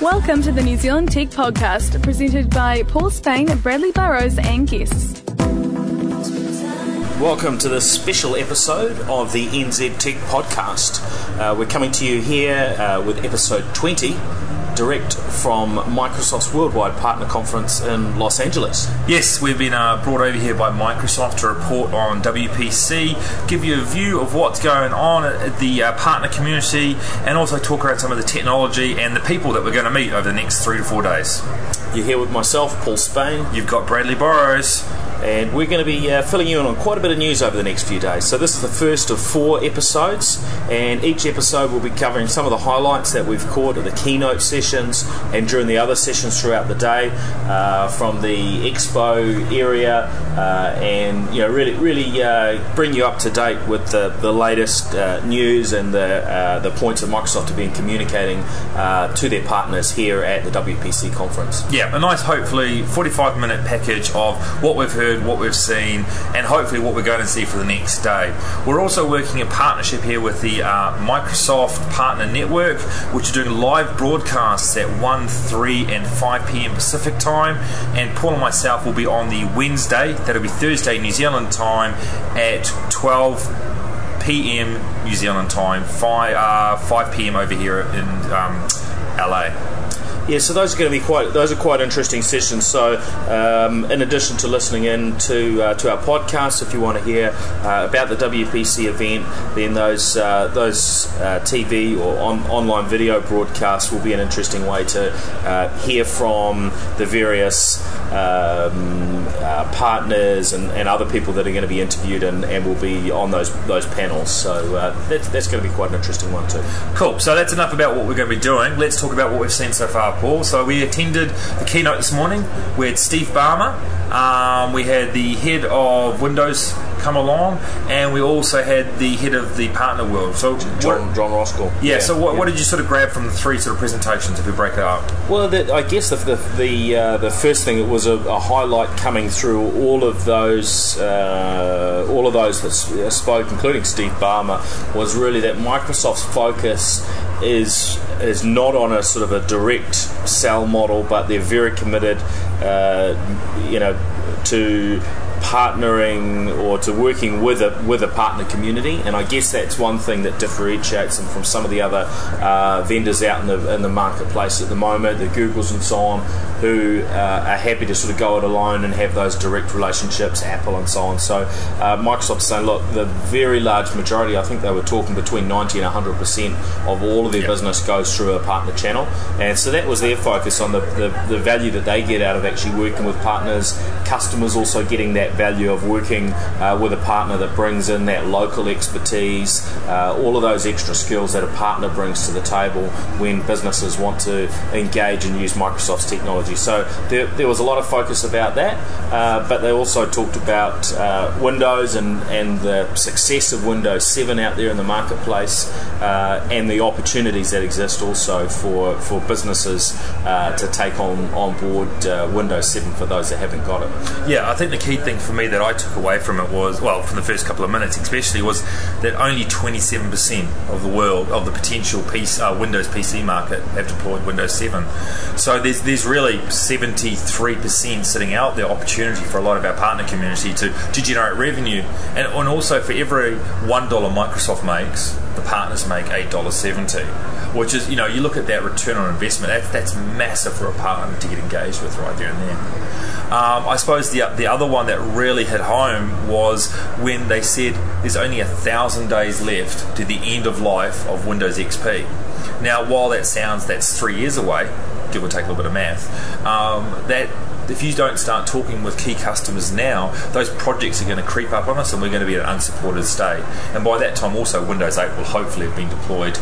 Welcome to the New Zealand Tech Podcast, presented by Paul Spain, Bradley Burrows, and guests. Welcome to this special episode of the NZ Tech Podcast. Uh, we're coming to you here uh, with episode 20 direct from Microsoft's Worldwide Partner Conference in Los Angeles. Yes, we've been uh, brought over here by Microsoft to report on WPC, give you a view of what's going on at the uh, partner community, and also talk about some of the technology and the people that we're going to meet over the next three to four days. You're here with myself, Paul Spain. You've got Bradley Burrows and we're going to be uh, filling you in on quite a bit of news over the next few days. So, this is the first of four episodes, and each episode will be covering some of the highlights that we've caught at the keynote sessions and during the other sessions throughout the day uh, from the expo area, uh, and you know, really, really uh, bring you up to date with the, the latest uh, news and the, uh, the points that Microsoft have been communicating to their partners here at the WPC conference. Yeah, a nice, hopefully, 45 minute package of what we've heard heard, what we've seen, and hopefully what we're going to see for the next day. We're also working in partnership here with the uh, Microsoft Partner Network, which are doing live broadcasts at 1, 3, and 5 p.m. Pacific time. And Paul and myself will be on the Wednesday, that'll be Thursday New Zealand time, at 12 p.m. New Zealand time, 5, uh, 5 p.m. over here in um, LA. Yeah, so those are going to be quite those are quite interesting sessions. So, um, in addition to listening in to uh, to our podcast, if you want to hear uh, about the WPC event, then those uh, those uh, TV or on, online video broadcasts will be an interesting way to uh, hear from the various um, uh, partners and, and, other people that are going to be interviewed and, and will be on those those panels. So that's, that's going to be quite an interesting one too. Cool. So that's enough about what we're going to be doing. Let's talk about what we've seen so far. Paul. So we attended the keynote this morning with Steve Ballmer. Um, we had the head of Windows come along, and we also had the head of the partner world. So John, what, Jon Roskill. Yeah. yeah so what, yeah. what, did you sort of grab from the three sort of presentations if we break it up? Well, the, I guess the the the, uh, the first thing that was a, a, highlight coming through all of those uh, all of those that uh, spoke, including Steve Ballmer, was really that Microsoft's focus is is not on a sort of a direct sell model, but they're very committed, uh, you know, to partnering or to working with a with a partner community, and I guess that's one thing that differentiates them from some of the other uh, vendors out in the in the marketplace at the moment, the Googles and so on, who uh, are happy to sort of go it alone and have those direct relationships, Apple and so on. So uh, Microsoft's saying, look, the very large majority, I think they were talking between 90 and 100 percent of all of their yep. business goes through a partner channel, and so that was their focus on the, the the value that they get out of actually working with partners, customers also getting that value of working uh, with a partner that brings in that local expertise, uh, all of those extra skills that a partner brings to the table when businesses want to engage and use Microsoft's technology. So there, there was a lot of focus about that, uh, but they also talked about uh, Windows and, and the success of Windows 7 out there in the marketplace uh, and the opportunities that exist also for, for businesses uh, to take on, on board Windows 7 for those that haven't got it. Yeah, I think the key thing for me that I took away from it was, well, from the first couple of minutes especially, was that only 27% of the world, of the potential PC, uh, Windows PC market, have deployed Windows 7. So there's there's really 73% sitting out there, opportunity for a lot of our partner community to, to generate revenue. And, and also for every $1 Microsoft makes, the partners make $8.70 which is, you know, you look at that return on investment, that's, that's massive for a partner to get engaged with right there and then. Um, I suppose the the other one that really hit home was when they said there's only a thousand days left to the end of life of Windows XP. Now, while that sounds that's three years away, give or take a little bit of math, um, that if you don't start talking with key customers now, those projects are going to creep up on us and we're going to be at an unsupported state. And by that time, also, Windows 8 will hopefully have been deployed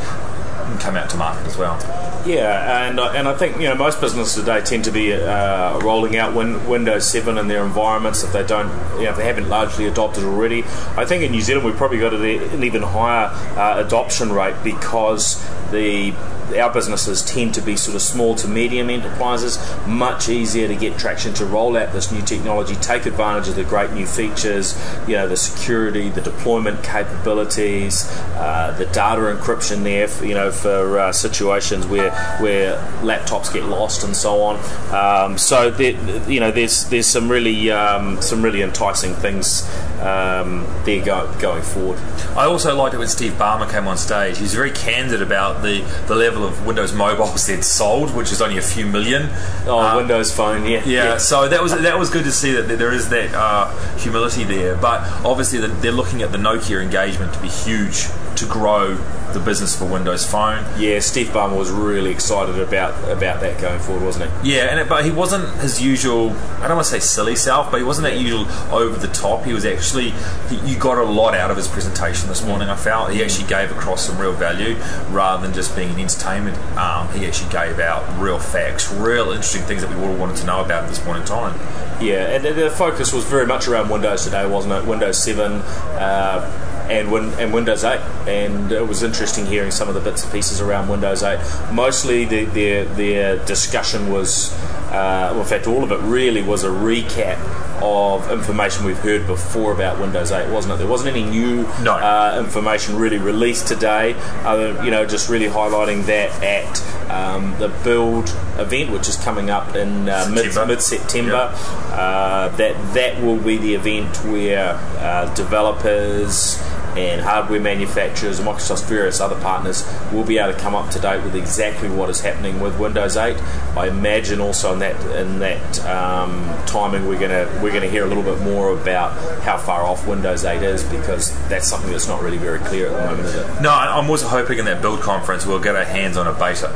come out to market as well. Yeah, and and I think you know most businesses today tend to be uh, rolling out win- Windows 7 in their environments if they don't, you know, if they haven't largely adopted already. I think in New Zealand we've probably got an even higher uh, adoption rate because the our businesses tend to be sort of small to medium enterprises, much easier to get traction to roll out this new technology, take advantage of the great new features, you know, the security, the deployment capabilities, uh, the data encryption there, you know, for uh, situations where where laptops get lost and so on. Um, so there, you know, there's there's some really um, some really enticing things um, there go, going forward. I also liked it when Steve Ballmer came on stage. He's very candid about the, the level of Windows mobiles they'd sold, which is only a few million. Oh, Um, Windows Phone, yeah, Yeah, so that was that was good to see that there is that uh, humility there. But obviously, they're looking at the Nokia engagement to be huge to grow the business for Windows Phone. Yeah, Steve Ballmer was really excited about about that going forward, wasn't he? Yeah, and it, but he wasn't his usual. I don't want to say silly self, but he wasn't that usual over the top. He was actually he, you got a lot out of his presentation this morning. I felt he actually gave across some real value rather than just being an entertainment. Um, he actually gave out real facts, real interesting things that we all wanted to know about at this point in time. Yeah, and the, the focus was very much around Windows today, wasn't it? Windows 7 uh, and, Win- and Windows 8. And it was interesting hearing some of the bits and pieces around Windows 8. Mostly the, their, their discussion was, uh, well, in fact, all of it really was a recap of information we've heard before about Windows 8, wasn't it? There wasn't any new No. uh, information really released today, other you know, just really highlighting that at um, the build event, which is coming up in uh, mid September. mid September. Uh, that that will be the event where uh, developers and hardware manufacturers, Microsoft's various other partners, will be able to come up to date with exactly what is happening with Windows 8. I imagine also in that in that um, timing we're gonna we're gonna hear a little bit more about how far off Windows 8 is because that's something that's not really very clear at the moment, is it? No, I'm also hoping in that build conference we'll get our hands on a beta.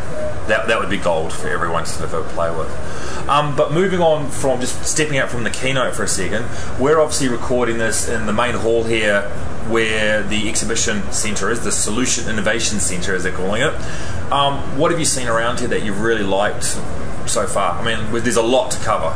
That, that would be gold for everyone to sort of play with. Um, but moving on from just stepping out from the keynote for a second, we're obviously recording this in the main hall here where the exhibition centre is, the Solution Innovation Centre as they're calling it. Um, what have you seen around here that you've really liked so far? I mean, there's a lot to cover.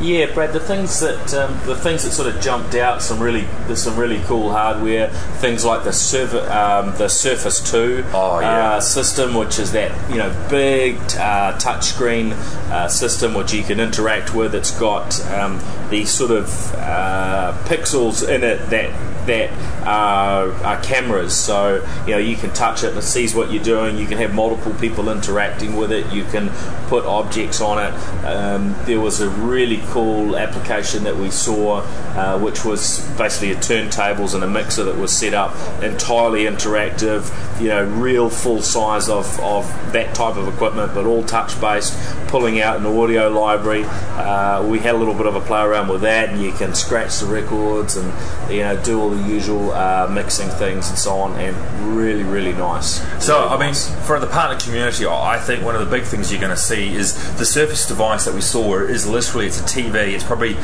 Yeah, Brad. The things that um, the things that sort of jumped out, some really there's some really cool hardware. Things like the Surf- um, the Surface Two Oh, yeah. uh, system, which is that you know big uh, touchscreen uh, system which you can interact with. It's got um, these sort of uh, pixels in it that that are, are cameras. So you know you can touch it and it sees what you're doing. You can have multiple people interacting with it. You can put objects on it. Um, there was a really cool application that we saw, uh, which was basically a turntables and a mixer that was set up entirely interactive. You know, real full size of, of that type of equipment, but all touch based. Pulling out an audio library. Uh, we had a little bit of a play around with that, and you can scratch the records and you know do all the usual uh, mixing things and so on. And really, really nice. So, Really I mean, for the partner community, I think one of the big things you're going to see is the Surface device that we saw is literally it's a TV. It's probably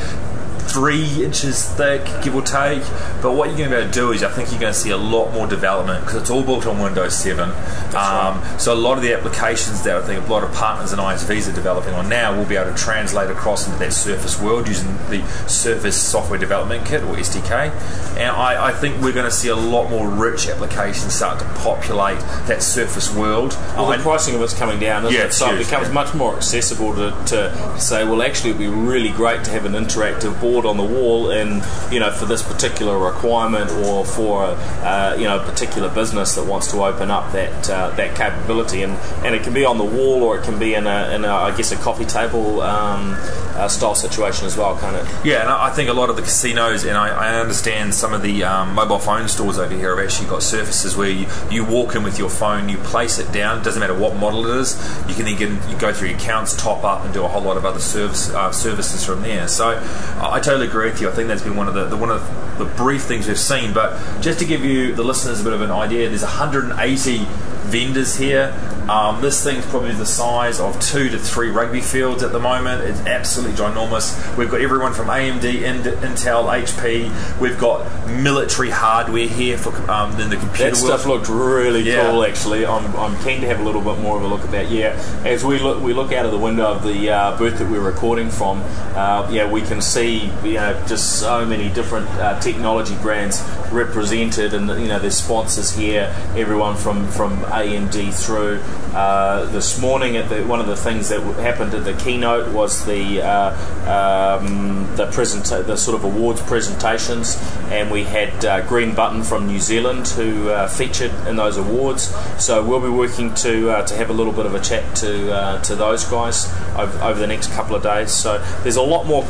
three inches thick, give or take. But what you're going to be able to do is, I think you're going to see a lot more development because it's all built on Windows 7. Um, So a lot of the applications that I think a lot of partners and ISVs are developing on now will be able to translate across into that Surface world using the Surface Software Development Kit or SDK. And I, I think we're going to see a lot more rich applications start to populate that Surface world. Well, the pricing of it's coming down, isn't Yeah, it? So it becomes yeah. much more accessible to, to say, well, actually, it'd be really great to have an interactive board on the wall, in you know, for this particular requirement or for uh, you know a particular business that wants to open up that uh, that capability, and, and it can be on the wall or it can be in a, in a I guess a coffee table um, uh, style situation as well, can't it? Yeah, and I think a lot of the casinos, and I, I understand some of the um, mobile phone stores over here have actually got surfaces where you, you walk in with your phone, you place it down, doesn't matter what model it is, you can then get, you go through your accounts, top up, and do a whole lot of other service, uh, services from there. So I totally agree with you. I think that's been one of the, the one of the brief things we've seen. But just to give you the listeners a bit of an idea, there's 180 vendors here. Um, this thing's probably the size of two to three rugby fields at the moment. It's absolutely ginormous. We've got everyone from AMD, Intel, HP. We've got military hardware here for um, in the computer That world. stuff looked really Yeah. cool. Actually, I'm, I'm keen to have a little bit more of a look at that. Yeah, as we look we look out of the window of the uh, booth that we're recording from, uh, yeah, we can see you know just so many different uh, technology brands represented, and you know there's sponsors here, everyone from from AMD through. Uh, this morning, at the, one of the things that happened at the keynote was the uh, um, the the sort of awards presentations, and we had uh, Green Button from New Zealand who uh, featured in those awards. So we'll be working to uh, to have a little bit of a chat to uh, to those guys over, over, the next couple of days. So there's a lot more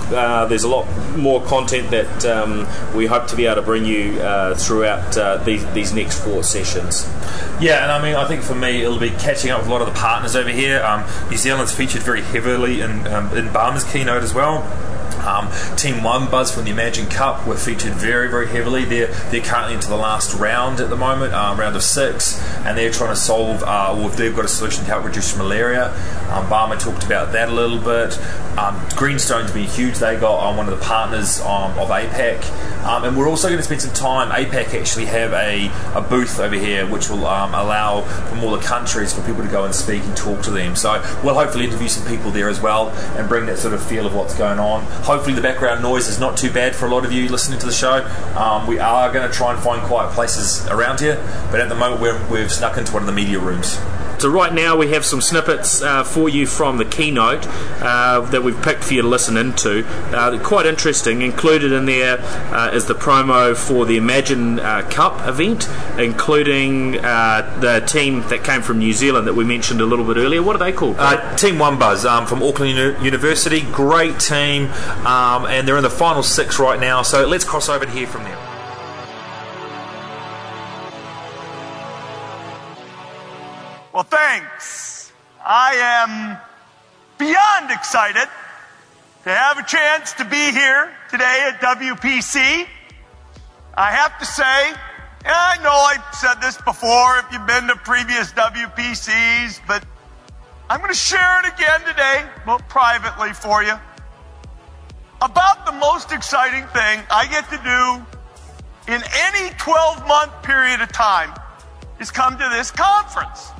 there's a lot more content that um, we hope to be able to bring you throughout these these next four sessions. Yeah, and I mean, I think for me, it'll be catching up with a lot of the partners over here. Um, New Zealand's featured very heavily in, um, in Ballmer's keynote as well. Um, Team One Buzz from the Imagine Cup were featured very, very heavily. They're they're currently into the last round at the moment, uh, round of six, and they're trying to solve. Uh, well, they've got a solution to help reduce malaria. Um, Ballmer talked about that a little bit. Um, Greenstone's been huge. They got on um, one of the partners um, of APAC, um, and we're also going to spend some time. APAC actually have a, a booth over here, which will um, allow from all the countries for people to go and speak and talk to them. So we'll hopefully interview some people there as well and bring that sort of feel of what's going on hopefully the background noise is not too bad for a lot of you listening to the show. Um, we are going to try and find quiet places around here, but at the moment we have snuck into one of the media rooms. So right now we have some snippets uh, for you from the keynote uh, that we've picked for you to listen into. Uh, quite interesting. Included in there uh, is the promo for the Imagine uh, Cup event, including the team that came from New Zealand that we mentioned a little bit earlier. What are they called? team One Buzz um, from Auckland Uni- University. Great team, um, and they're in the final six right now. So let's cross over to hear from them. Well, thanks. I am beyond excited to have a chance to be here today at WPC. I have to say, and I know I've said this before if you've been to previous WPCs, but I'm going to share it again today, well, privately for you. About the most exciting thing I get to do in any 12 month period of time is come to this conference.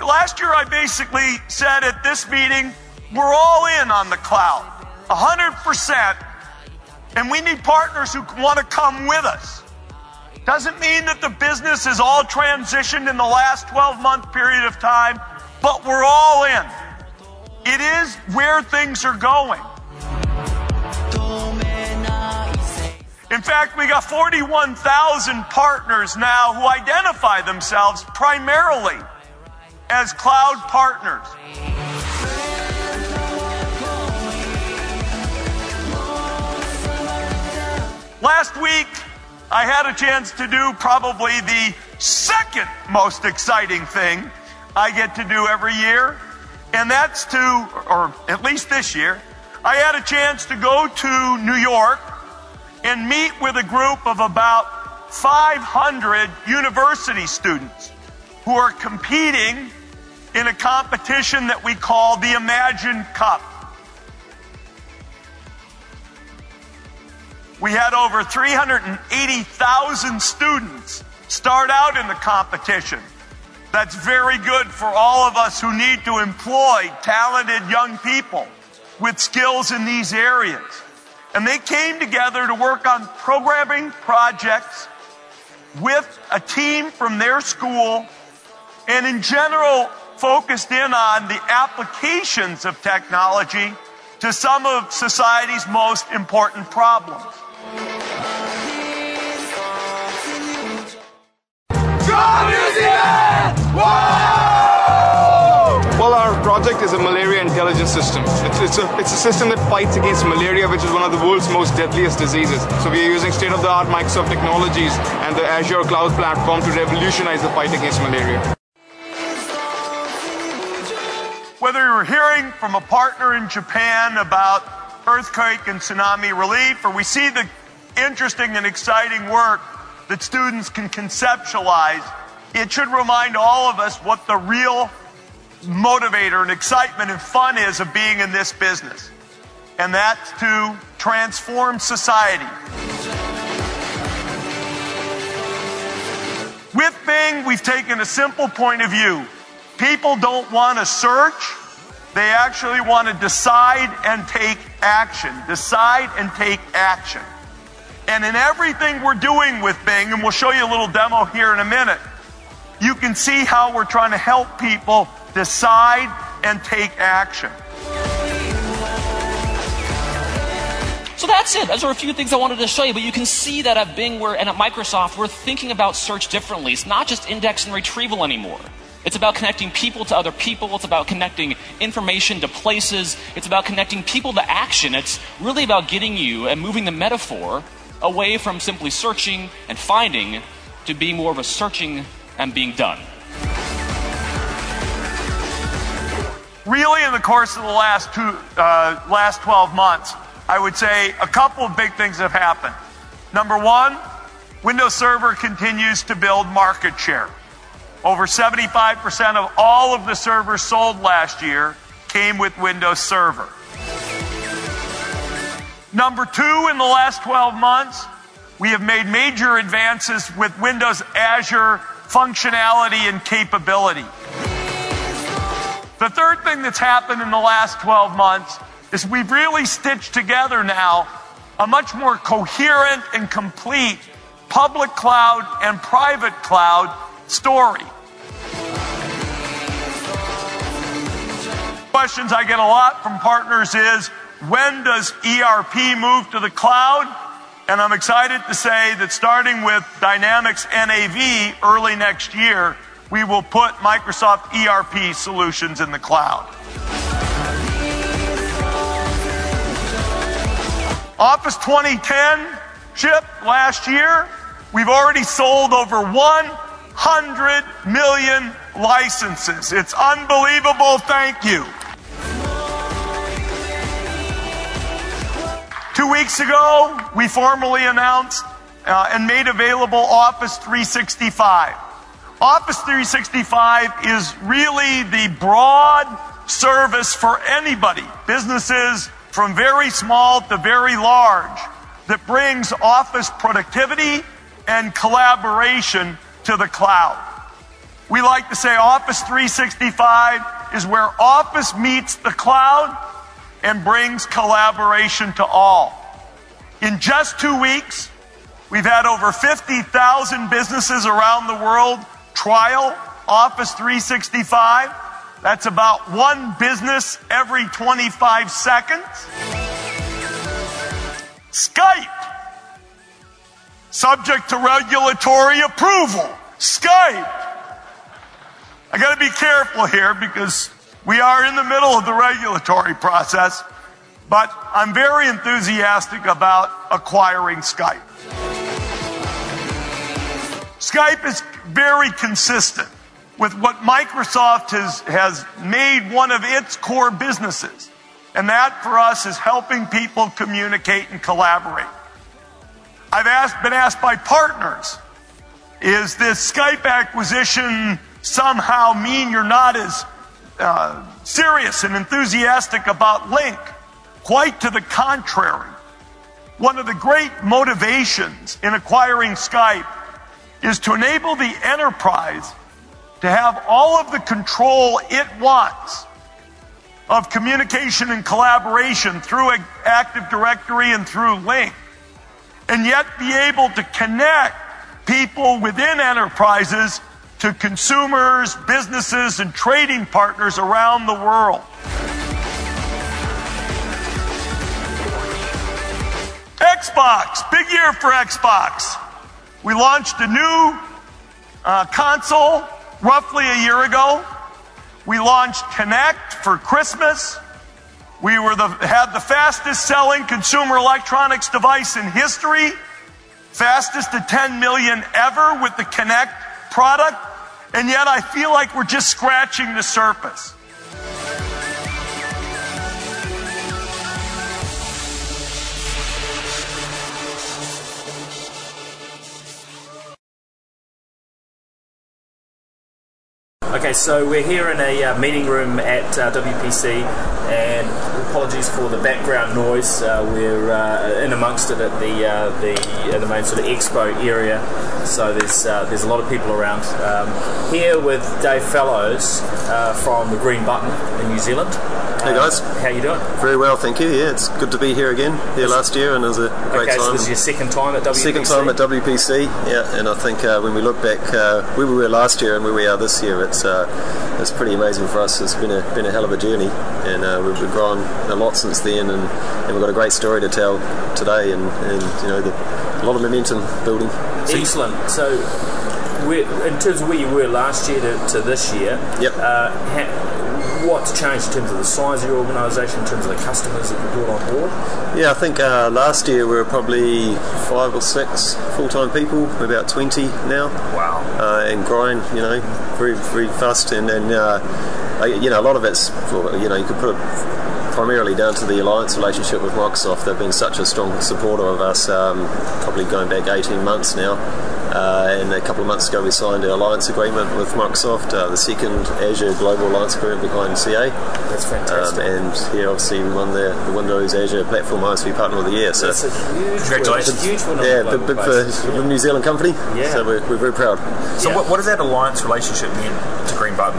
Last year, I basically said at this meeting, we're all in on the cloud, 100%, and we need partners who want to come with us. Doesn't mean that the business is all transitioned in the last 12 month period of time, but we're all in. It is where things are going. In fact, we got 41,000 partners now who identify themselves primarily as cloud partners. Last week, I had a chance to do probably the second most exciting thing I get to do every year, and that's to, or at least this year, I had a chance to go to New York and meet with a group of about 500 university students who are competing in a competition that we call the Imagine Cup. We had over 380,000 students start out in the competition. That's very good for all of us who need to employ talented young people with skills in these areas. And they came together to work on programming projects with a team from their school and in general focused in on the applications of technology to some of society's most important problems. New Zealand! Whoa! Is a malaria intelligence system. It's, it's, a, it's a system that fights against malaria, which is one of the world's most deadliest diseases. So we are using state-of-the-art Microsoft technologies and the Azure cloud platform to revolutionize the fight against malaria. Whether you're hearing from a partner in Japan about earthquake and tsunami relief, or we see the interesting and exciting work that students can conceptualize, it should remind all of us what the real motivator and excitement and fun is of being in this business. And that's to transform society. With Bing, we've taken a simple point of view. People don't want to search, They actually want to decide and take action. Decide and take action. And in everything we're doing with Bing, and we'll show you a little demo here in a minute, you can see how we're trying to help people decide and take action. So that's it. Those are a few things I wanted to show you, but you can see that at Bing we're, and at Microsoft, we're thinking about search differently. It's not just index and retrieval anymore. It's about connecting people to other people. It's about connecting information to places. It's about connecting people to action. It's really about getting you and moving the metaphor away from simply searching and finding to being more of a searching and being done. Really, in the course of the last two, uh, last 12 months, I would say a couple of big things have happened. Number one, Windows Server continues to build market share. Over 75% of all of the servers sold last year came with Windows Server. Number two, in the last 12 months, we have made major advances with Windows Azure functionality and capability. The third thing that's happened in the last 12 months is we've really stitched together now a much more coherent and complete public cloud and private cloud story. Questions I get a lot from partners is when does ERP move to the cloud? And I'm excited to say that starting with Dynamics NAV early next year, we will put Microsoft ERP solutions in the cloud. Office 2010 shipped last year. We've already sold over 100 million licenses. It's unbelievable. Thank you. Two weeks ago, we formally announced uh, and made available Office 365. Office 365 is really the broad service for anybody, businesses from very small to very large, that brings office productivity and collaboration to the cloud. We like to say Office 365 is where Office meets the cloud and brings collaboration to all. In just two weeks, we've had over 50,000 businesses around the world trial Office 365. That's about one business every 25 seconds. Skype, subject to regulatory approval. Skype. I got to be careful here because we are in the middle of the regulatory process, but I'm very enthusiastic about acquiring Skype. Skype is very consistent with what Microsoft has, has made one of its core businesses. And that for us is helping people communicate and collaborate. I've asked, been asked by partners, is this Skype acquisition somehow mean you're not as uh, serious and enthusiastic about Lync? Quite to the contrary. One of the great motivations in acquiring Skype is to enable the enterprise to have all of the control it wants of communication and collaboration through Active Directory and through Lync, and yet be able to connect people within enterprises to consumers, businesses, and trading partners around the world. Xbox, big year for Xbox. We launched a new uh, console roughly a year ago. We launched Kinect for Christmas. We were the, had the fastest selling consumer electronics device in history, fastest to 10 million ever with the Kinect product and yet I feel like we're just scratching the surface. Okay, so we're here in a uh, meeting room at uh, WPC, and apologies for the background noise. Uh, we're uh, in amongst it at the uh, the the main sort of expo area. So there's uh, there's a lot of people around. Um, here with Dave Fellows uh, from the Green Button in New Zealand. Hey guys, how you doing? Very well, thank you. Yeah, it's good to be here again. Here last year, and it was a great okay, time. so this is your second time at WPC. Second time at WPC, yeah. And I think uh, when we look back, uh, where we were last year and where we are this year, it's uh, it's pretty amazing for us. It's been a been a hell of a journey, and uh, we've, we've grown a lot since then, and, and we've got a great story to tell today, and, and you know, the, a lot of momentum building. Excellent. So, in terms of where you were last year to, to this year, Yep. uh, ha- what's changed in terms of the size of your organisation, in terms of the customers that you brought on board? Yeah, I think uh, last year we were probably five or six full-time people. We're about 20 now. Wow. uh, and growing, you know, very very fast, and and uh, you know a lot of it's you know you could put it primarily down to the alliance relationship with Microsoft. They've been such a strong supporter of us, um, probably going back 18 months now. Uh, and a couple of months ago, we signed an alliance agreement with Microsoft, uh, the second Azure Global Alliance Agreement behind CA. That's Um, fantastic. and here, obviously, we won the, the Windows Azure Platform ISV Partner of the Year. So, That's a huge Congratulations. Win. Huge win yeah, a big, big for basis. a New Zealand company. Yeah. So, we're, we're very proud. So, Yeah. what, what does that alliance relationship mean to Green Button?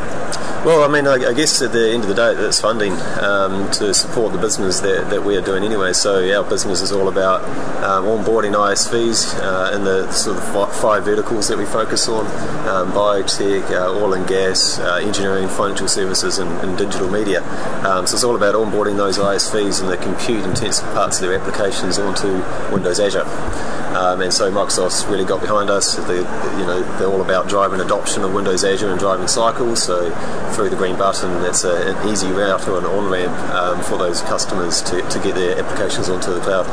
Well, I mean, I, I guess at the end of the day, it's funding um, to support the business that, that we are doing anyway. So our business is all about um, onboarding ISVs uh, in the sort of five verticals that we focus on: um, biotech, uh, oil and gas, uh, engineering, financial services, and, and digital media. Um, so it's all about onboarding those ISVs and the compute-intensive parts of their applications onto Windows Azure. Um, and so Microsoft's really got behind us. They, you know, they're all about driving adoption of Windows Azure and driving cycles. So through the green button, that's a, an easy route or an on ramp um, for those customers to, to get their applications onto the cloud.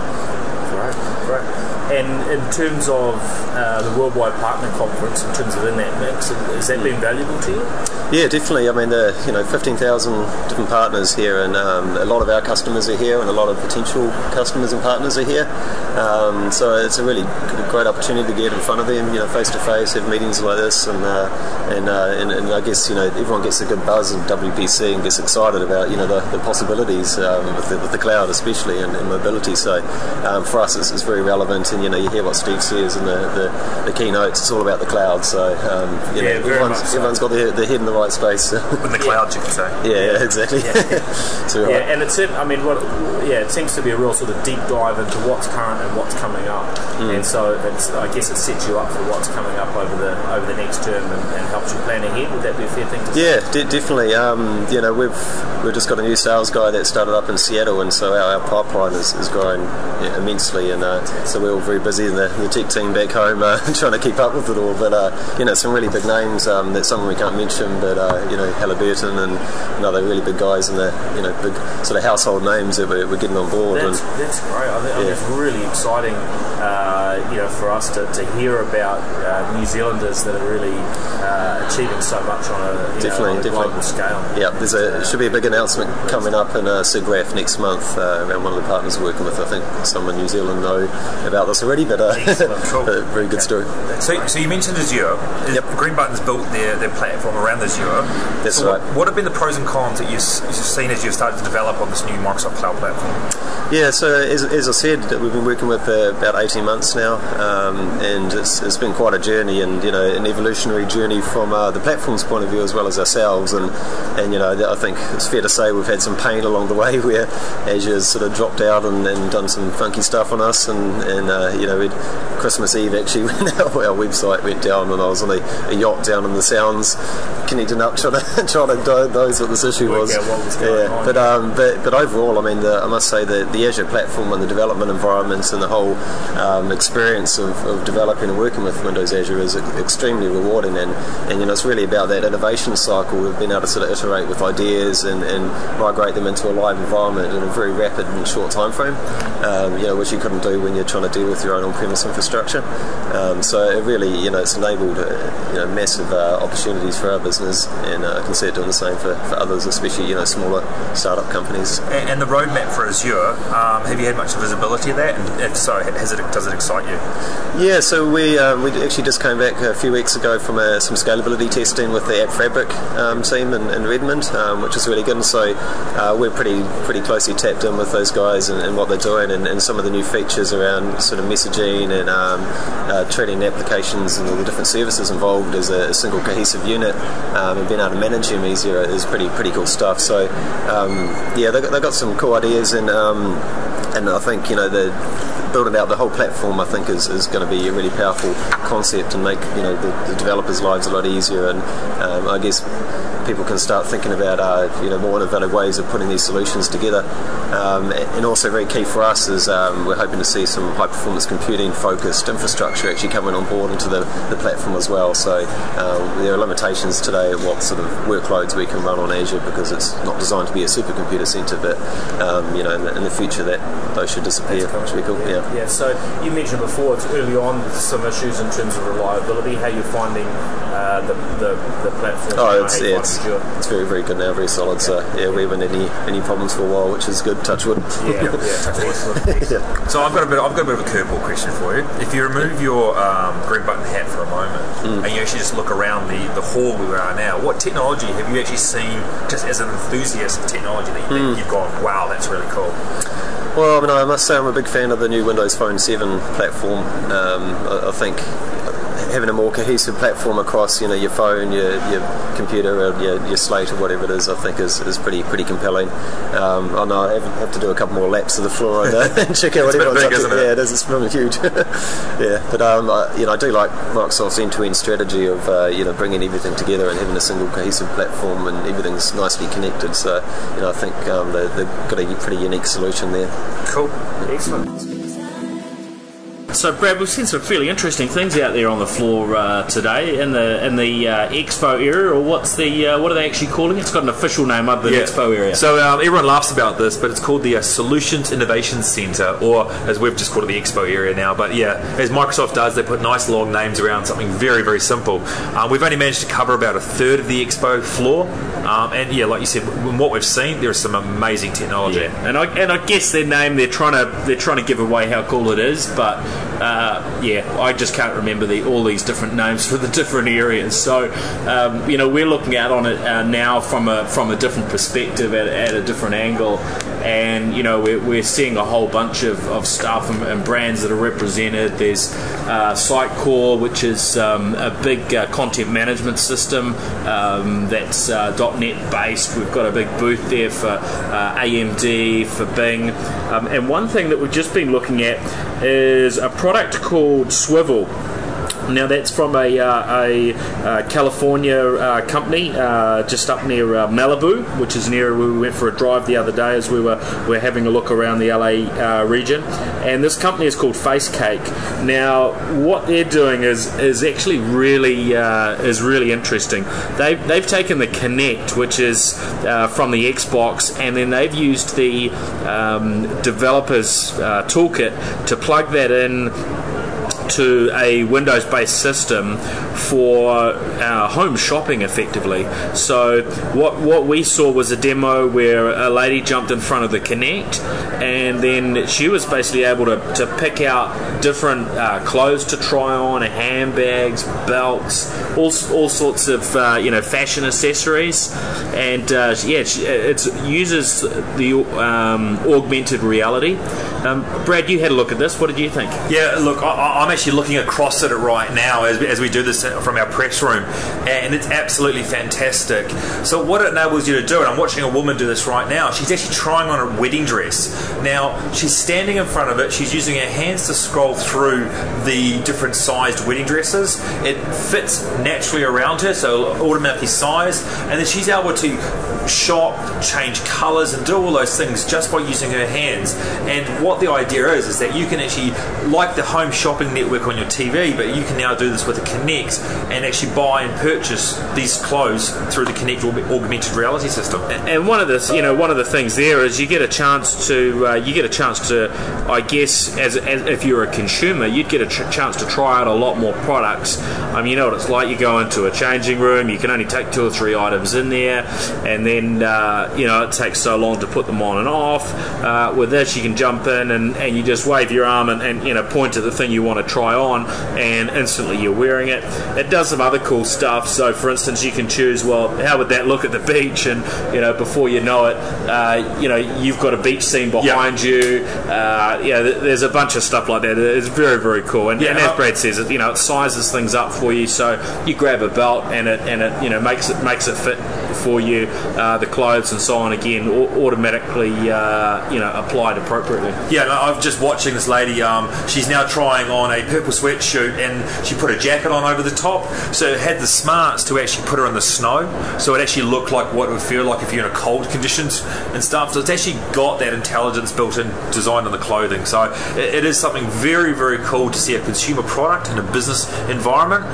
Great, great. And in terms of uh, the Worldwide Partner Conference, in terms of in that mix, has that been valuable to you? Yeah, definitely. I mean, the you know, 15,000 different partners here, and um, a lot of our customers are here, and a lot of potential customers and partners are here. Um, so it's a really great opportunity to get in front of them, you know, face to face, have meetings like this, and uh, and, uh, and and I guess you know everyone gets a good buzz of WPC and gets excited about you know the, the possibilities um, with, the, with the cloud, especially and, and mobility. So um, for us, it's, it's very relevant, and you know, you hear what Steve says in the, the, the keynotes. It's all about the cloud. So um, you Yeah, know, very everyone's, much so. everyone's got their, their head in the right space. In the cloud, you could say. Yeah, yeah, exactly. so, Yeah, and it's I mean, what yeah, it seems to be a real sort of deep dive into what's current and what's coming up, and so it's I guess it sets you up for what's coming up over the over the next term and, and helps you plan ahead. Would that be a fair thing to say? Yeah, de- definitely. Um, you know, we've we've just got a new sales guy that started up in Seattle, and so our, our pipeline is, is growing yeah, immensely, and uh, so we're all very busy in the, the tech team back home uh, trying to keep up with it all. But uh, you know, some really big names um, that some we can't mention, but uh, you know, Halliburton and, and other really big guys and the you know big sort of household names that we're, we're getting on board. That's, and, that's great. I think, I Yeah. it's really exciting, uh, you know, for us to, to hear about uh, New Zealanders that are really uh, achieving so much on a, Definitely, know, on a definitely. global scale. Yeah, there's a should be a big announcement coming up in uh, SIGGRAPH next month uh, around one of the partners we're working with. I think some in New Zealand know about this already, but, uh, cool. but very good story. So, so you mentioned Azure. Yep. Green Button's built their, their platform around Azure. That's so right. What, what have been the pros and cons that you've, you've seen as you've started to develop on this new Microsoft Cloud platform? Yeah, so as, as I said, we've been working with uh, about 18 months now, um, and it's, it's been quite a journey and you know an evolutionary journey from uh, the platform's point of view as well as ourselves. And and you know I think it's fair to say we've had some pain along the way where Azure's sort of dropped out and, and done some funky stuff on us. And and uh, you know Christmas Eve actually when our, website went down and I was on a, a yacht down in the Sounds, connecting up trying to trying to diagnose what this issue was. was yeah, on. but um, but but overall, I mean, the, I must say that the Azure platform and the development environments and the whole um, experience of, of developing and working with Windows Azure is extremely rewarding. And, and you know, it's really about that innovation cycle. We've been able to sort of iterate with ideas and, and migrate them into a live environment in a very rapid and short time frame. Um, you know, which you couldn't do when you're trying to deal with your own on-premise infrastructure. Um, so it really, you know, it's enabled uh, you know massive uh, opportunities for our business, and uh, I can see it doing the same for, for others, especially you know smaller startup companies. And, and the roadmap for Azure, um, have you had much visibility of that? And if so, has it, does it excite you? Yeah, so we um, we actually just came back a few weeks ago from uh, some scalability testing with the App Fabric um, team in, in Redmond, um, which is really good. And so uh, we're pretty pretty closely tapped in with those guys and, and what they're doing, and, and some of the new features around sort messaging and um, uh, treating applications and all the different services involved as a, a single cohesive unit um, and being able to manage them easier is pretty pretty cool stuff. So um, yeah, they got, they got some cool ideas and um, and I think you know the building out the whole platform, I think, is, is going to be a really powerful concept and make you know the, the developers' lives a lot easier. And um, I guess people can start thinking about uh, you know more innovative ways of putting these solutions together. Um, and also very key for us is um, we're hoping to see some high performance computing focused infrastructure actually coming on board into the, the platform as well. So um, there are limitations today at what sort of workloads we can run on Azure because it's not designed to be a supercomputer center. But um, you know in the, in the, future that those should disappear, which would be cool. Yeah. Yeah. So you mentioned before it's early on some issues in terms of reliability. How you're finding uh, the, the, the platform? Oh, it's, yeah, it's, it's, very very good now, very solid. So yeah, we haven't had any any problems for a while, which is good. Touch wood. Yeah, yeah, yeah. So I've got a bit I've got a bit of a curveball question for you. If you remove your um, green button hat for a moment mm. and you actually just look around the, the hall we are now, what technology have you actually seen just as an enthusiast of technology that you mm. you've gone, wow, that's really cool? Well, I mean, I must say I'm a big fan of the new Windows Phone 7 platform. Um, I, I think having a more cohesive platform across you know your phone, your, your computer, or your, your slate, or whatever it is, I think is, is pretty pretty compelling. Um, I know I have, have, to do a couple more laps of the floor and check out what everyone's big, up to. It? Yeah, it is. It's really huge. yeah, but um, I, you know I do like Microsoft's end-to-end strategy of uh, you know bringing everything together and having a single cohesive platform and everything's nicely connected. So you know I think um, they, they've got a pretty unique solution there. Cool, excellent. So, Brad, we've seen some fairly interesting things out there on the floor uh, today in the in the uh, expo area, or what's the uh, what are they actually calling it? It's got an official name other than yeah. expo area. So um, everyone laughs about this, but it's called the uh, Solutions Innovation Center, or as we've just called it, the expo area now. But yeah, as Microsoft does, they put nice long names around something very very simple. Um, we've only managed to cover about a third of the expo floor, um, and yeah, like you said, in what we've seen, there is some amazing technology. Yeah. And I and I guess their name they're trying to they're trying to give away how cool it is, but uh, yeah, I just can't remember the, all these different names for the different areas. So, um, you know, we're looking at on it uh, now from a from a different perspective, at, at a different angle, and you know, we're, we're seeing a whole bunch of, of stuff and, and brands that are represented. There's uh, Sitecore, which is um, a big uh, content management system um, that's uh, .NET based. We've got a big booth there for uh, AMD, for Bing, um, and one thing that we've just been looking at is a product called Swivel. Now that's from a, uh, a uh, California uh, company uh, just up near uh, Malibu, which is near where we went for a drive the other day as we were we were having a look around the LA region. And this company is called FaceCake. Now what they're doing is is actually really is really interesting. They've they've taken the Kinect, which is from the Xbox, and then they've used the um, developers toolkit to plug that in to a Windows based system for our home shopping effectively. So, what, what we saw was a demo where a lady jumped in front of the Kinect and then she was basically able to, to pick out different uh, clothes to try on, handbags, belts, all, all sorts of uh, you know fashion accessories. And uh, yeah, it uses the um, augmented reality. Um, Brad, you had a look at this. What did you think? Yeah, look, I, am actually looking across at it right now as, as we do this from our press room, and it's absolutely fantastic. So, what it enables you to do, and I'm watching a woman do this right now, she's actually trying on a wedding dress. Now, she's standing in front of it, she's using her hands to scroll through the different sized wedding dresses. It fits naturally around her, so automatically size, and then she's able to shop, change colours, and do all those things just by using her hands. And what the idea is, is that you can actually, like the home shopping network on your TV, but you can now do this with a Kinect and actually buy and purchase these clothes through the Kinect augmented reality system. And one of the, you know, one of the things there is you get a chance to, uh, you get a chance to, I guess, as, as if you're a consumer, you'd get a ch- chance to try out a lot more products. I mean, you know what it's like. You go into a changing room, you can only take two or three items in there, and then uh, you know it takes so long to put them on and off. Uh, with this, you can jump in and, and you just wave your arm and, and you know point to the thing you want to try on, and instantly you're wearing it. It does some other cool stuff. So, for instance, you can choose. Well, how would that look at the beach? And you know, before you know it, uh, you know, you've got a beach scene behind you. Uh, you know, there's a bunch of stuff like that. It's very, very cool. And, Yeah, and as Brad says, it you know, it sizes things up for you. So you grab a belt and it and it you know makes it makes it fit for you. Uh, the clothes and so on again au- automatically uh, you know applied appropriately. Yeah, I'm just watching this lady. Um, she's now trying on a purple sweatshirt, and she put a jacket on over the top. So it had the smarts to actually put her in the snow, so it actually looked like what it would feel like if you're in a cold conditions and stuff. So it's actually got that intelligence built in, designed in the clothing. So it, it is something very, very cool to see a consumer product in a business environment.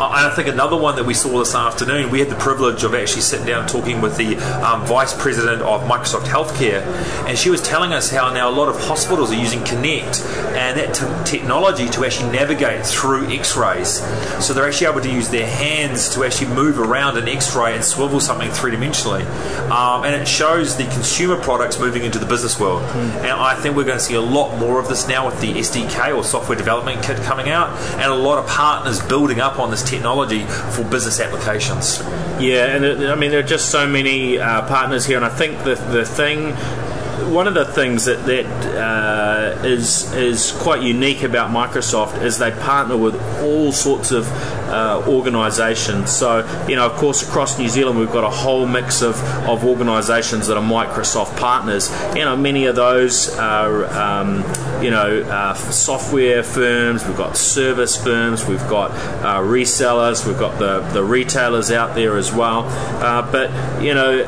I think another one that we saw this afternoon, we had the privilege of actually sitting down talking with the um, vice president of Microsoft Healthcare, and she was telling us how now a lot of hospitals are using Kinect and that t- technology to actually navigate through X-rays. So they're actually able to use their hands to actually move around an X-ray and swivel something three dimensionally, um, and it shows the consumer products moving into the business world. And I think we're going to see a lot more of this now with the SDK or software development kit coming out, and a lot of partners building up on this technology for business applications. Yeah, and it, I mean there are just so many uh, partners here, and I think the the thing. One of the things that that uh, is is quite unique about Microsoft is they partner with all sorts of uh, organisations. So you know, of course, across New Zealand we've got a whole mix of, of organisations that are Microsoft partners. You know, many of those are um, you know uh, software firms. We've got service firms. We've got uh, resellers. We've got the the retailers out there as well. Uh, but you know,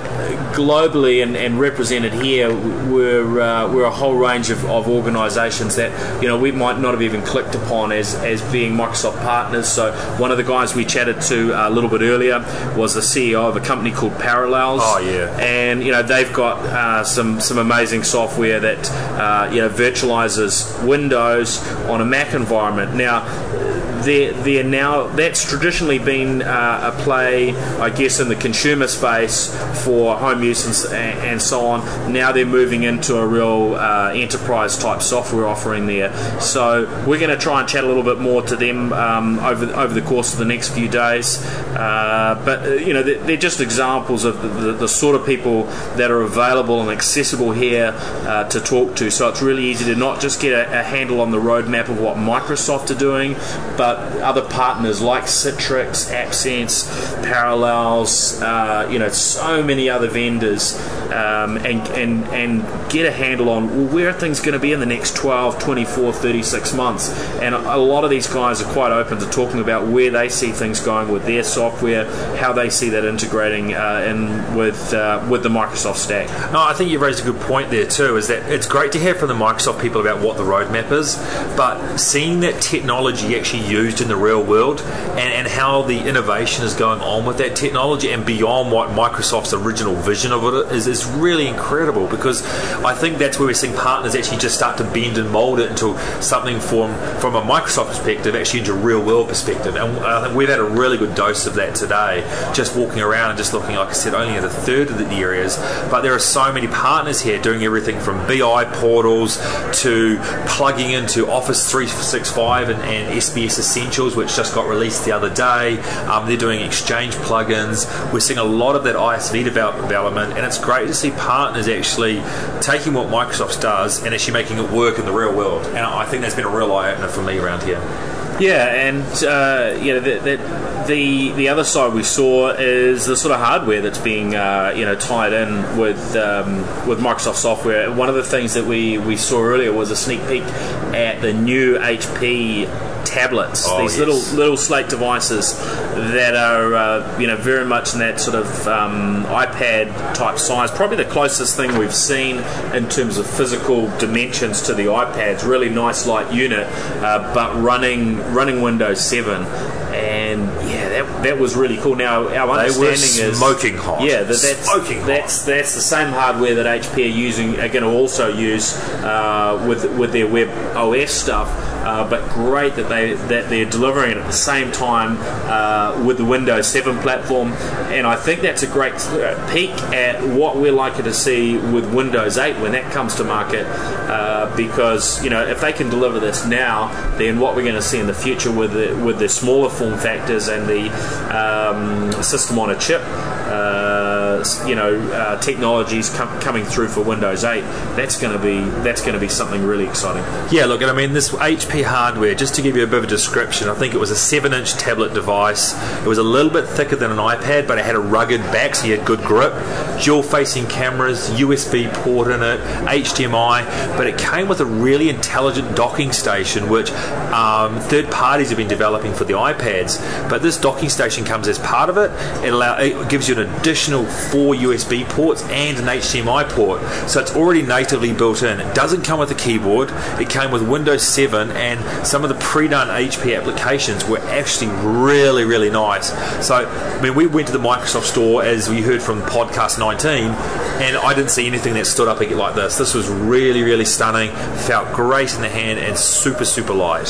globally and, and represented here, we're uh, we're a whole range of, of organisations that you know we might not have even clicked upon as as being Microsoft partners. So one of the guys we chatted to uh, a little bit earlier was the CEO of a company called Parallels. Oh, yeah. and you know they've got uh, some some amazing software that uh, you know virtualizes Windows on a Mac environment. Now they're, they're now that's traditionally been uh, a play, I guess, in the consumer space for home use and, and so on. Now they're moving into a real uh, enterprise type software offering there. So we're going to try and chat a little bit more to them um, over over the course of the next few days. Uh, but uh, you know, they're, they're just examples of the, the, the sort of people that are available and accessible here uh, to talk to. So it's really easy to not just get a, a handle on the roadmap of what Microsoft are doing, but other partners like Citrix, AppSense, Parallels, uh, you know, so many other vendors, um, and, and, and get a handle on well, where are things going to be in the next 12, 24, 36 months. And a, lot of these guys are quite open to talking about where they see things going with their software, how they see that integrating uh, in with, uh, with the Microsoft stack. No, I think you raised a good point there too. Is that it's great to hear from the Microsoft people about what the roadmap is, but seeing that technology actually used in the real world and, and how the innovation is going on with that technology and beyond what Microsoft's original vision of it is, is really incredible because I think that's where we're seeing partners actually just start to bend and mold it into something from from a Microsoft perspective, actually into a real world perspective. And I think we've had a really good dose of that today, just walking around and just looking, like I said, only at a third of the areas. But there are so many partners here doing everything from BI portals to plugging into Office 365 and, and SBS Essentials, which just got released the other day. Um, they're doing Exchange plugins. We're seeing a lot of that ISV develop, development, and it's great to see partners actually taking what Microsoft does and actually making it work in the real world. And I think that's been a real eye opener for me around here. Yeah, and uh, you know the, the the the other side we saw is the sort of hardware that's being uh, you know tied in with um, with Microsoft software. One of the things that we we saw earlier was a sneak peek at the new HP tablets. Oh, these yes. little little slate devices that are uh, you know very much in that sort of um, iPad type size. Probably the closest thing we've seen in terms of physical dimensions to the iPads. Really nice light unit, uh, but running running Windows 7. And yeah, that, that was really cool. Now our understanding is smoking hot. Yeah, that, that's Smoking hot. that's that's the same hardware that HP are using are going to also use uh, with with their web OS stuff. Uh, but great that they that they're delivering it at the same time uh, with the Windows 7 platform. And I think that's a great peek at what we're likely to see with Windows 8 when that comes to market. Uh, because you know if they can deliver this now, then what we're going to see in the future with the, with the smaller form factors and the um, system on a chip. You know, uh, technologies com- coming through for Windows 8. That's going to be that's going to be something really exciting. Yeah, look, and I mean this HP hardware. Just to give you a bit of a description, I think it was a seven-inch tablet device. It was a little bit thicker than an iPad, but it had a rugged back, so you had good grip. Dual-facing cameras, USB port in it, HDMI, but it came with a really intelligent docking station, which um, third parties have been developing for the iPads. But this docking station comes as part of it. It, allow, it gives you an additional four USB ports and an HDMI port, so it's already natively built in. It doesn't come with a keyboard. It came with Windows 7, and some of the pre-done HP applications were actually really, really nice. So, I mean, we went to the Microsoft store as we heard from podcast 19, and I didn't see anything that stood up like this. This was really, really stunning. Felt great in the hand and super, super light.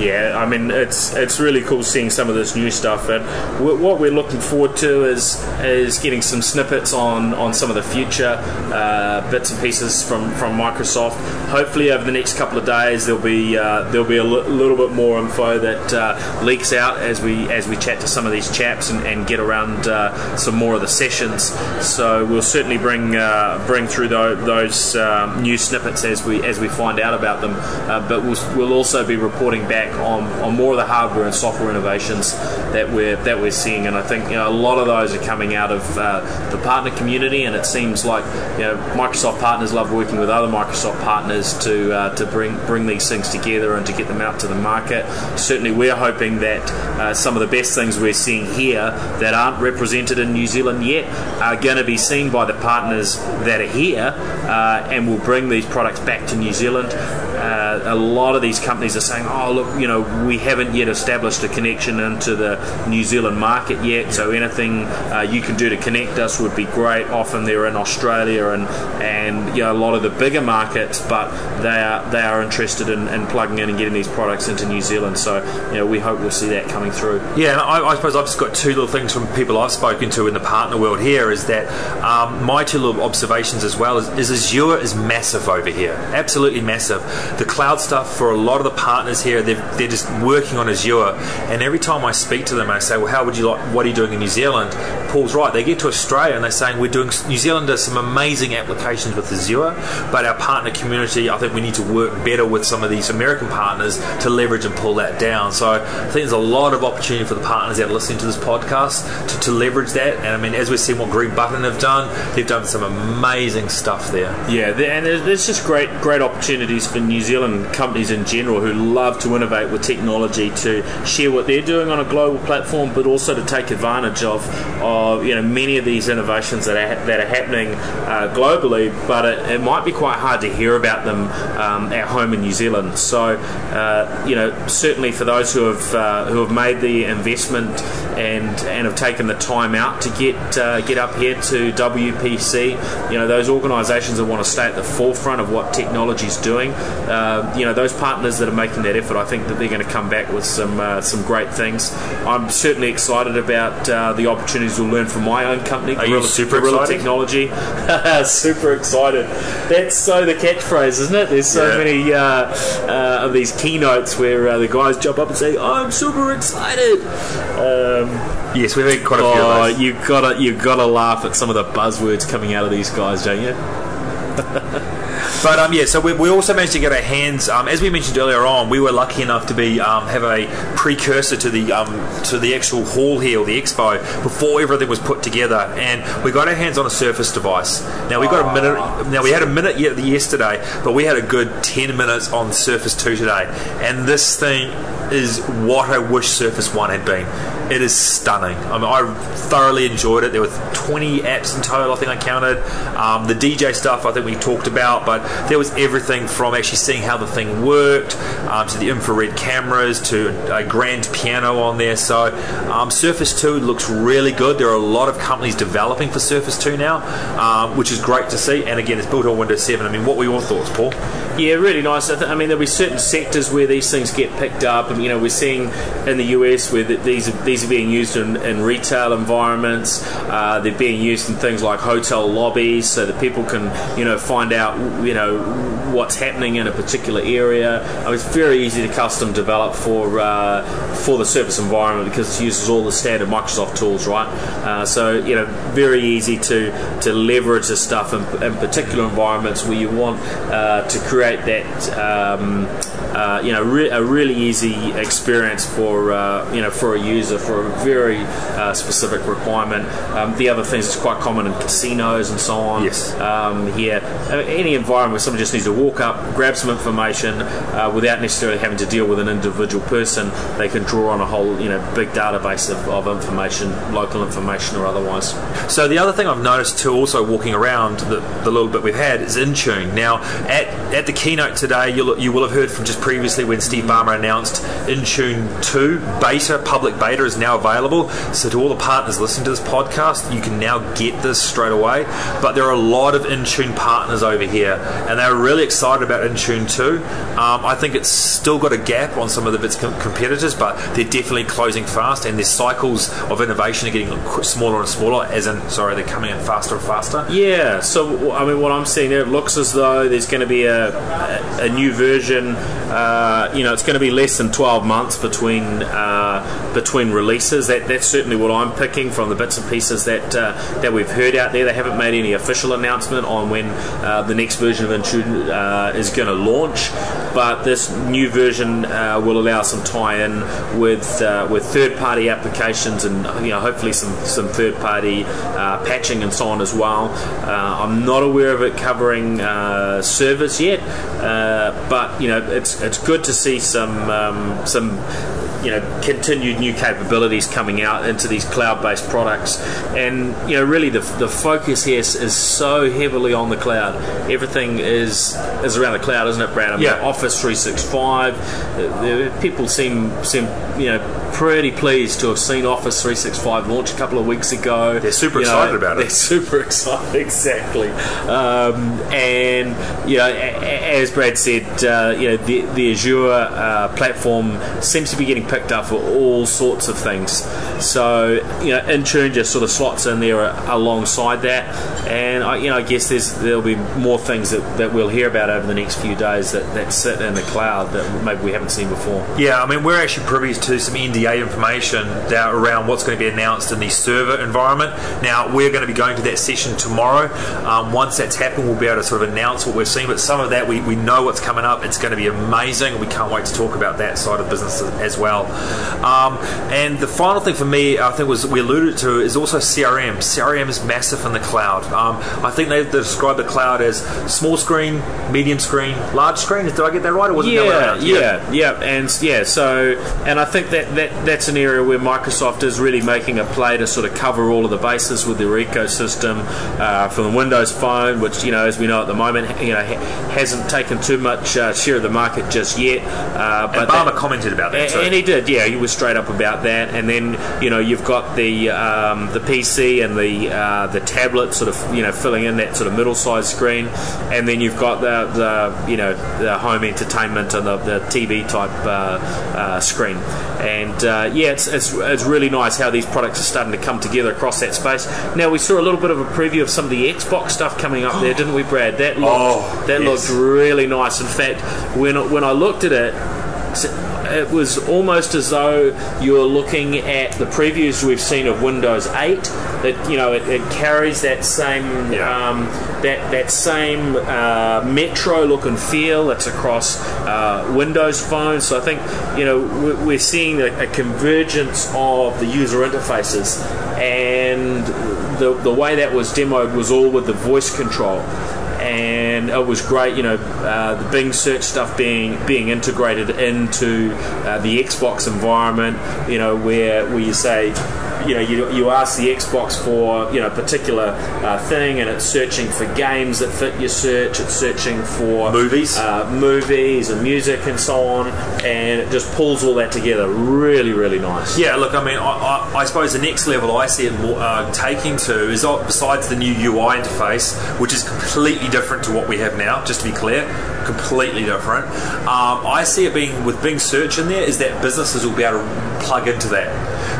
Yeah, I mean it's it's really cool seeing some of this new stuff, and what we're looking forward to is is getting some snippets on, on some of the future uh, bits and pieces from, from Microsoft. Hopefully, over the next couple of days, there'll be uh, there'll be a l- little bit more info that uh, leaks out as we as we chat to some of these chaps and, and get around uh, some more of the sessions. So we'll certainly bring uh, bring through those, those um, new snippets as we as we find out about them. Uh, but we'll, we'll also be reporting back on, on more of the hardware and software innovations that we're that we're seeing, and I think you know a lot of those are coming out of uh, the partner community, and it seems like you know Microsoft partners love working with other Microsoft partners to uh, to bring bring these things together and to get them out to the market. Certainly, we're hoping that uh, some of the best things we're seeing here that aren't represented in New Zealand yet are going to be seen by the partners that are here, uh, and will bring these products back to New Zealand. Uh, a lot of these companies are saying, "Oh, look, you know, we haven't yet established a connection into the New Zealand market yet. So anything uh, you can do to connect us would be great." Often they're in Australia and and you know a lot of the bigger markets, but they are they are interested in, in plugging in and getting these products into New Zealand. So you know, we hope we'll see that coming through. Yeah, and I, I suppose I've just got two little things from people I've spoken to in the partner world here. Is that um, my two little observations as well is, is Azure is massive over here, absolutely massive. The cloud stuff for a lot of the partners here, they're, they're just working on Azure. And every time I speak to them, I say, "Well, how would you like? What are you doing in New Zealand?" Paul's right. They get to Australia and they're saying, "We're doing New Zealand does some amazing applications with Azure, but our partner community, I think we need to work better with some of these American partners to leverage and pull that down." So I think there's a lot of opportunity for the partners that are listening to this podcast to, to leverage that. And I mean, as we've seen what Green Button have done, they've done some amazing stuff there. Yeah, and there's just great great opportunities for New Zealand companies in general who love to innovate with technology to share what they're doing on a global platform, but also to take advantage of, of you know many of these innovations that are that are happening uh, globally. But it, it, might be quite hard to hear about them um, at home in New Zealand. So uh, you know certainly for those who have uh, who have made the investment and and have taken the time out to get uh, get up here to WPC, you know those organisations that want to stay at the forefront of what technology is doing. Uh, you know those partners that are making that effort, I think that they're going to come back with some uh, some great things. I'm certainly excited about uh, the opportunities we'll learn from my own company, Are Gorilla, super Gorilla excited? Technology. super excited. That's so the catchphrase, isn't it? There's so Yeah. many uh, uh, of these keynotes where uh, the guys jump up and say, "I'm super excited." Um, Yes, we've had quite a few oh, of those. you gotta you gotta laugh at some of the buzzwords coming out of these guys, don't you? But um, yeah, so we, we also managed to get our hands, um, as we mentioned earlier on, we were lucky enough to be um, have a precursor to the um, to the actual hall here, or the expo, before everything was put together, and we got our hands on a Surface device. Now we got a minute. Now we had a minute yesterday, but we had a good ten minutes on Surface Two today, and this thing is what I wish Surface One had been. It is stunning. I mean, I thoroughly enjoyed it. There were 20 apps in total, I think I counted. Um, the DJ stuff, I think we talked about, but there was everything from actually seeing how the thing worked um, to the infrared cameras to a grand piano on there. So um, Surface 2 looks really good. There are a lot of companies developing for Surface 2 now, um, which is great to see. And again, it's built on Windows 7. I mean, what were your thoughts, Paul? Yeah, really nice. I, th- I mean, there'll be certain sectors where these things get picked up, and you know, we're seeing in the US where th- these are, these are being used in, in retail environments. Uh, they're being used in things like hotel lobbies, so that people can you know find out you know what's happening in a particular area. Mean, it's very easy to custom develop for uh, for the Surface environment because it uses all the standard Microsoft tools, right? Uh, so you know, very easy to to leverage this stuff in, in particular environments where you want uh, to create that um, uh, you know re- a really easy experience for uh, you know for a user for a very uh, specific requirement. Um, the other things that's quite common in casinos and so on. Yes. Um, here, Uh, any environment where someone just needs to walk up, grab some information uh, without necessarily having to deal with an individual person, they can draw on a whole you know big database of, of information, local information or otherwise. So the other thing I've noticed too, also walking around the, the little bit we've had, is Intune. Now, at, at the keynote today, you'll, you will have heard from just previously when Steve Ballmer announced Intune 2 beta, public beta, is now available. So to all the partners listening to this podcast, you can now get this straight away. But there are a lot of Intune partners over here, and they're really excited about Intune 2. Um, I think it's still got a gap on some of its com- competitors, but they're definitely closing fast, and their cycles of innovation are getting smaller and smaller. As in, sorry, they're coming in faster and faster. Yeah, so I mean, what I'm seeing there, it looks as though there's going to be a, a, a new version. Uh, you know, it's going to be less than 12 months between uh, between releases. That, that's certainly what I'm picking from the bits and pieces that uh, that we've heard out there. They haven't made any official announcement on when uh, the next version of Intune uh, is going to launch, but this new version uh, will allow some tie-in with uh, with third-party applications and you know hopefully some some third-party uh, patching and so on as well. Uh, I'm not aware of it covering uh, servers yet, uh, but you know it's it's good to see some um, some you know continued new capabilities coming out into these cloud-based products. And you know really the, the focus here is, is so heavily on the cloud. Everything is is around the cloud isn't it Brad? I mean, Yeah. Office 365 uh, the- people seem seem you know pretty pleased to have seen Office 365 launch a couple of weeks ago. They're super You know, excited about it. they're super excited exactly. Um, and you know as Brad said uh, you know the, the Azure uh, platform seems to be getting picked up for all sorts of things so you know Intune just sort of slots in there alongside that and I, you know I guess there'll be more things that, that we'll hear about over the next few days that, that sit in the cloud that maybe we haven't seen before Yeah, I mean, we're actually privy to some NDA information that around what's going to be announced in the server environment. Now, we're going to be going to that session tomorrow. Um, once that's happened, we'll be able to sort of announce what we've seen, but some of that we, we know what's coming up. It's going to be amazing. We can't wait to talk about that side of business as well. Um, and the final thing for me, I think, was we alluded to is also CRM. CRM is massive in the cloud. Um, I think they describe the cloud as small screen, medium screen, large screen. Did I get that right, or was it the yeah, yeah, yeah, and yeah. So, and I think that, that that's an area where Microsoft is really making a play to sort of cover all of the bases with their ecosystem uh, from the Windows Phone, which you know, as we know at the moment, you know, ha- hasn't taken too much uh, share of the market just yet. Uh, but that- commented about that and, and he did, yeah. He was straight up about that. And then you know you've got the um, the PC and the uh, the tablet sort of you know filling in that sort of middle sized screen, and then you've got the, the you know the home entertainment and the, the TV type uh, uh, screen. And uh, yeah, it's, it's it's really nice how these products are starting to come together across that space. Now we saw a little bit of a preview of some of the Xbox stuff coming up there, didn't we, Brad? That looked Oh, that yes. looked really nice. In fact, when when I looked at it, it was almost as though you're looking at the previews we've seen of Windows 8. That you know it, it carries that same Yeah. um, that that same uh, Metro look and feel that's across uh, Windows phones. So I think you know we're, seeing a, a convergence of the user interfaces, and the the way that was demoed was all with the voice control and it was great. You know, uh, the Bing search stuff being being integrated into uh, the Xbox environment. You know, where where you say. You know you, you ask the Xbox for you know a particular uh, thing, and it's searching for games that fit your search. It's searching for Movies. uh, movies and music and so on, and it just pulls all that together. Really, really nice. Yeah, look, I mean, I, I, I suppose the next level I see it more, uh, taking to is uh, besides the new UI interface, which is completely different to what we have now. Just to be clear, completely different. Um, I see it being with Bing Search in there is that businesses will be able to plug into that,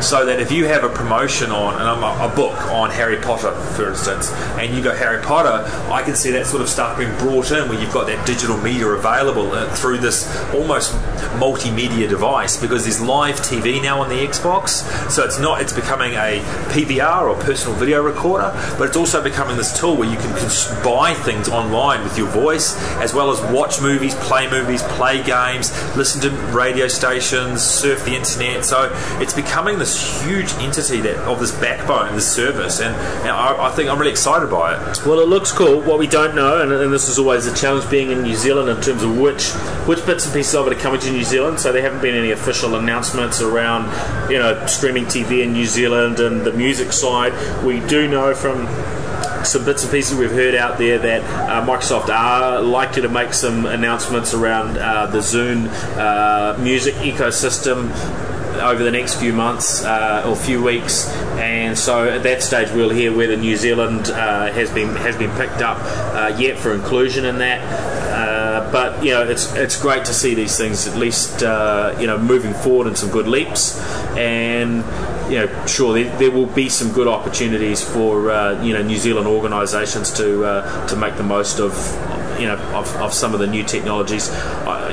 so that if you have a promotion on and I'm a, a book on Harry Potter, for instance, and you go Harry Potter, I can see that sort of stuff being brought in where you've got that digital media available uh, through this almost multimedia device because there's live TV now on the Xbox, so it's not it's becoming a PVR or personal video recorder, but it's also becoming this tool where you can cons- buy things online with your voice as well as watch movies, play movies, play games, listen to radio stations, surf the internet. So it's becoming this huge entity that of this backbone, this service, and, and I, I think I'm really excited by it. Well, it looks cool. What we don't know, and, and this is always a challenge being in New Zealand in terms of which which bits and pieces of it are coming to New Zealand. So there haven't been any official announcements around, you know, streaming TV in New Zealand and the music side. We do know from some bits and pieces we've heard out there that uh, Microsoft are likely to make some announcements around uh, the Zune uh, music ecosystem over the next few months uh, or few weeks, and so at that stage we'll hear whether New Zealand uh, has been has been picked up uh, yet for inclusion in that. Uh, but you know, it's it's great to see these things at least uh, you know moving forward in some good leaps, and you know, sure there, there will be some good opportunities for uh, you know New Zealand organisations to uh, to make the most of you know of, of some of the new technologies.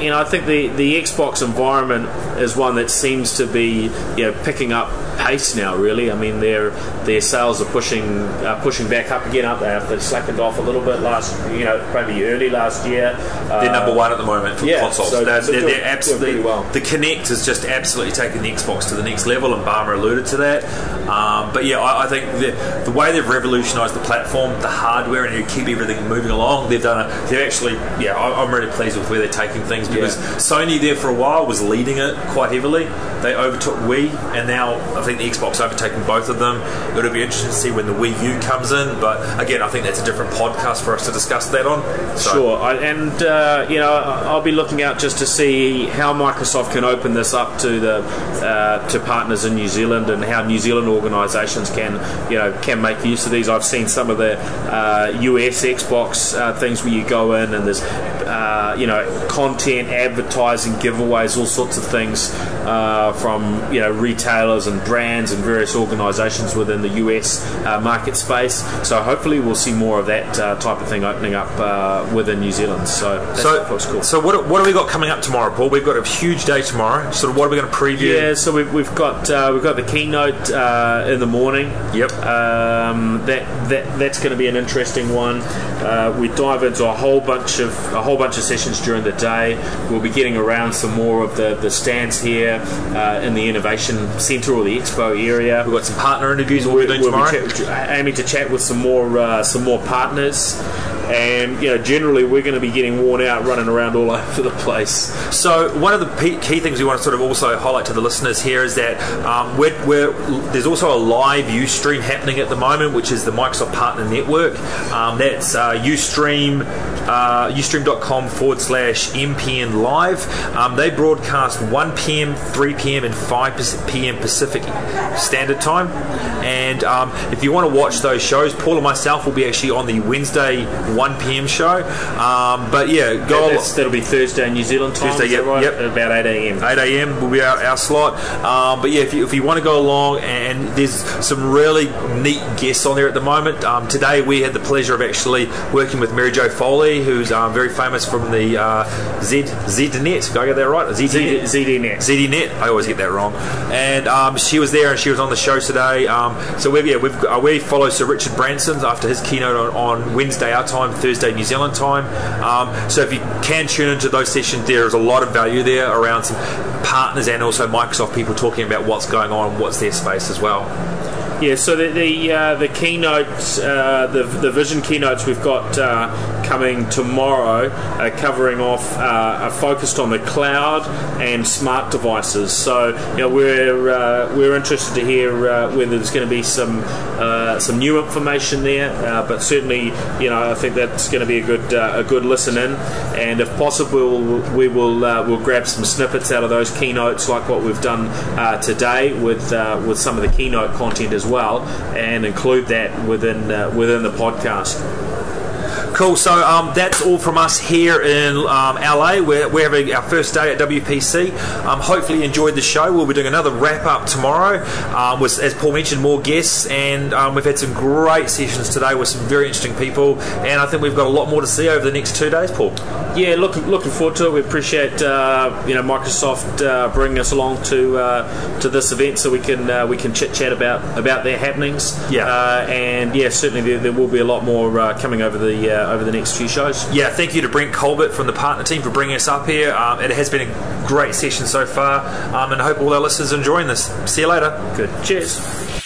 You know, I think the the Xbox environment is one that seems to be you know picking up pace now. Really, I mean their their sales are pushing uh, pushing back up again. Up there, they slackened off a little bit last you know probably early last year. They're number one at the moment for yeah, consoles. so they're, they're they're, doing- absolutely doing well. the Kinect has just absolutely taken the Xbox to the next level, and Ballmer alluded to that. Um, but yeah, I, I think the, the way they've revolutionised the platform, the hardware, and you keep everything moving along, they've done it. They've actually, yeah, I, I'm really pleased with where they're taking things because Sony there for a while was leading it quite heavily. They overtook Wii, and now think the Xbox overtaking both of them. It'll be interesting to see when the Wii U comes in, but again, I think that's a different podcast for us to discuss that on. So, Sure, I, and uh, you know I'll be looking out just to see how Microsoft can open this up to the uh, to partners in New Zealand and how New Zealand organisations can you know can make use of these. I've seen some of the uh, US Xbox uh, things where you go in and there's uh, you know content, advertising, giveaways, all sorts of things uh, from you know retailers and brands and various organisations within the US uh, market space. So hopefully we'll see more of that uh, type of thing opening up uh, within New Zealand. So So, cool. so what, what have we got coming up tomorrow, Paul? We've got a huge day tomorrow. So what are we going to preview? Yeah, so we've, we've got uh, we've got the keynote uh, in the morning. Yep. Um, that that that's going to be an interesting one. Uh, we dive into a whole bunch of a whole bunch of sessions during the day. We'll be getting around some more of the the stands here uh, in the innovation centre or the expo area. We've got some partner interviews we'll be doing We'll be chat- aiming to chat with some more uh, some more partners, and you know generally we're going to be getting worn out running around all over the place. So one of the key things we want to sort of also highlight to the listeners here is that um, we're, we're, there's also a live Ustream happening at the moment, which is the Microsoft Partner Network. Um, that's uh, Ustream, uh, ustream.com forward slash MPN Live. Um, they broadcast 1 p.m., 3 p.m., and 5 p.m. Pacific Standard Time. And um, if you want to watch those shows, Paul and myself will be actually on the Wednesday 1 p.m. show. Um, but yeah, go That's, that'll be Thursday New Zealand time. Thursday, yep, right? yep. About eight a.m. 8 a.m. will be our, our slot. Um, but yeah, if you, if you want to go along, and there's some really neat guests on there at the moment. Um, today we had the pleasure of actually working with Mary Jo Foley, who's um, very famous from the uh, Z ZDNet. Did I get that right? ZDNet. ZDNet. ZDNet. I always get that wrong. And um, she was there, and she was on the show today. Um, so we yeah, we've uh, we follow Sir Richard Branson after his keynote on, on Wednesday our time time, Thursday New Zealand time. Um, so if you can tune into those sessions, there is a lot of value there around some partners and also Microsoft people talking about what's going on, what's their space as well. Yeah, so the the, uh, the keynotes, uh, the, the vision keynotes we've got uh, coming tomorrow are covering off uh, are focused on the cloud and smart devices. So you know we're uh, we're interested to hear uh, whether there's going to be some some new information there, but certainly you know I think that's going to be a good a good listen in, and if possible we will we'll grab some snippets out of those keynotes like what we've done today with with some of the keynote content as well, and include that within uh, within the podcast. Cool. So um, that's all from us here in um, LA. We're, we're having our first day at WPC. Um, hopefully, you enjoyed the show. We'll be doing another wrap up tomorrow. Um, with, as Paul mentioned, more guests, and um, we've had some great sessions today with some very interesting people. And I think we've got a lot more to see over the next two days, Paul. Yeah, looking looking forward to it. We appreciate uh, you know Microsoft uh, bringing us along to uh, to this event so we can uh, we can chit chat about about their happenings. Yeah, uh, and yeah, certainly there, there, will be a lot more uh, coming over the over the next few shows. Yeah, thank you to Brent Colbert from the partner team for bringing us up here. Um, it has been a great session so far, um, and I hope all our listeners are enjoying this. See you later. Good. Cheers.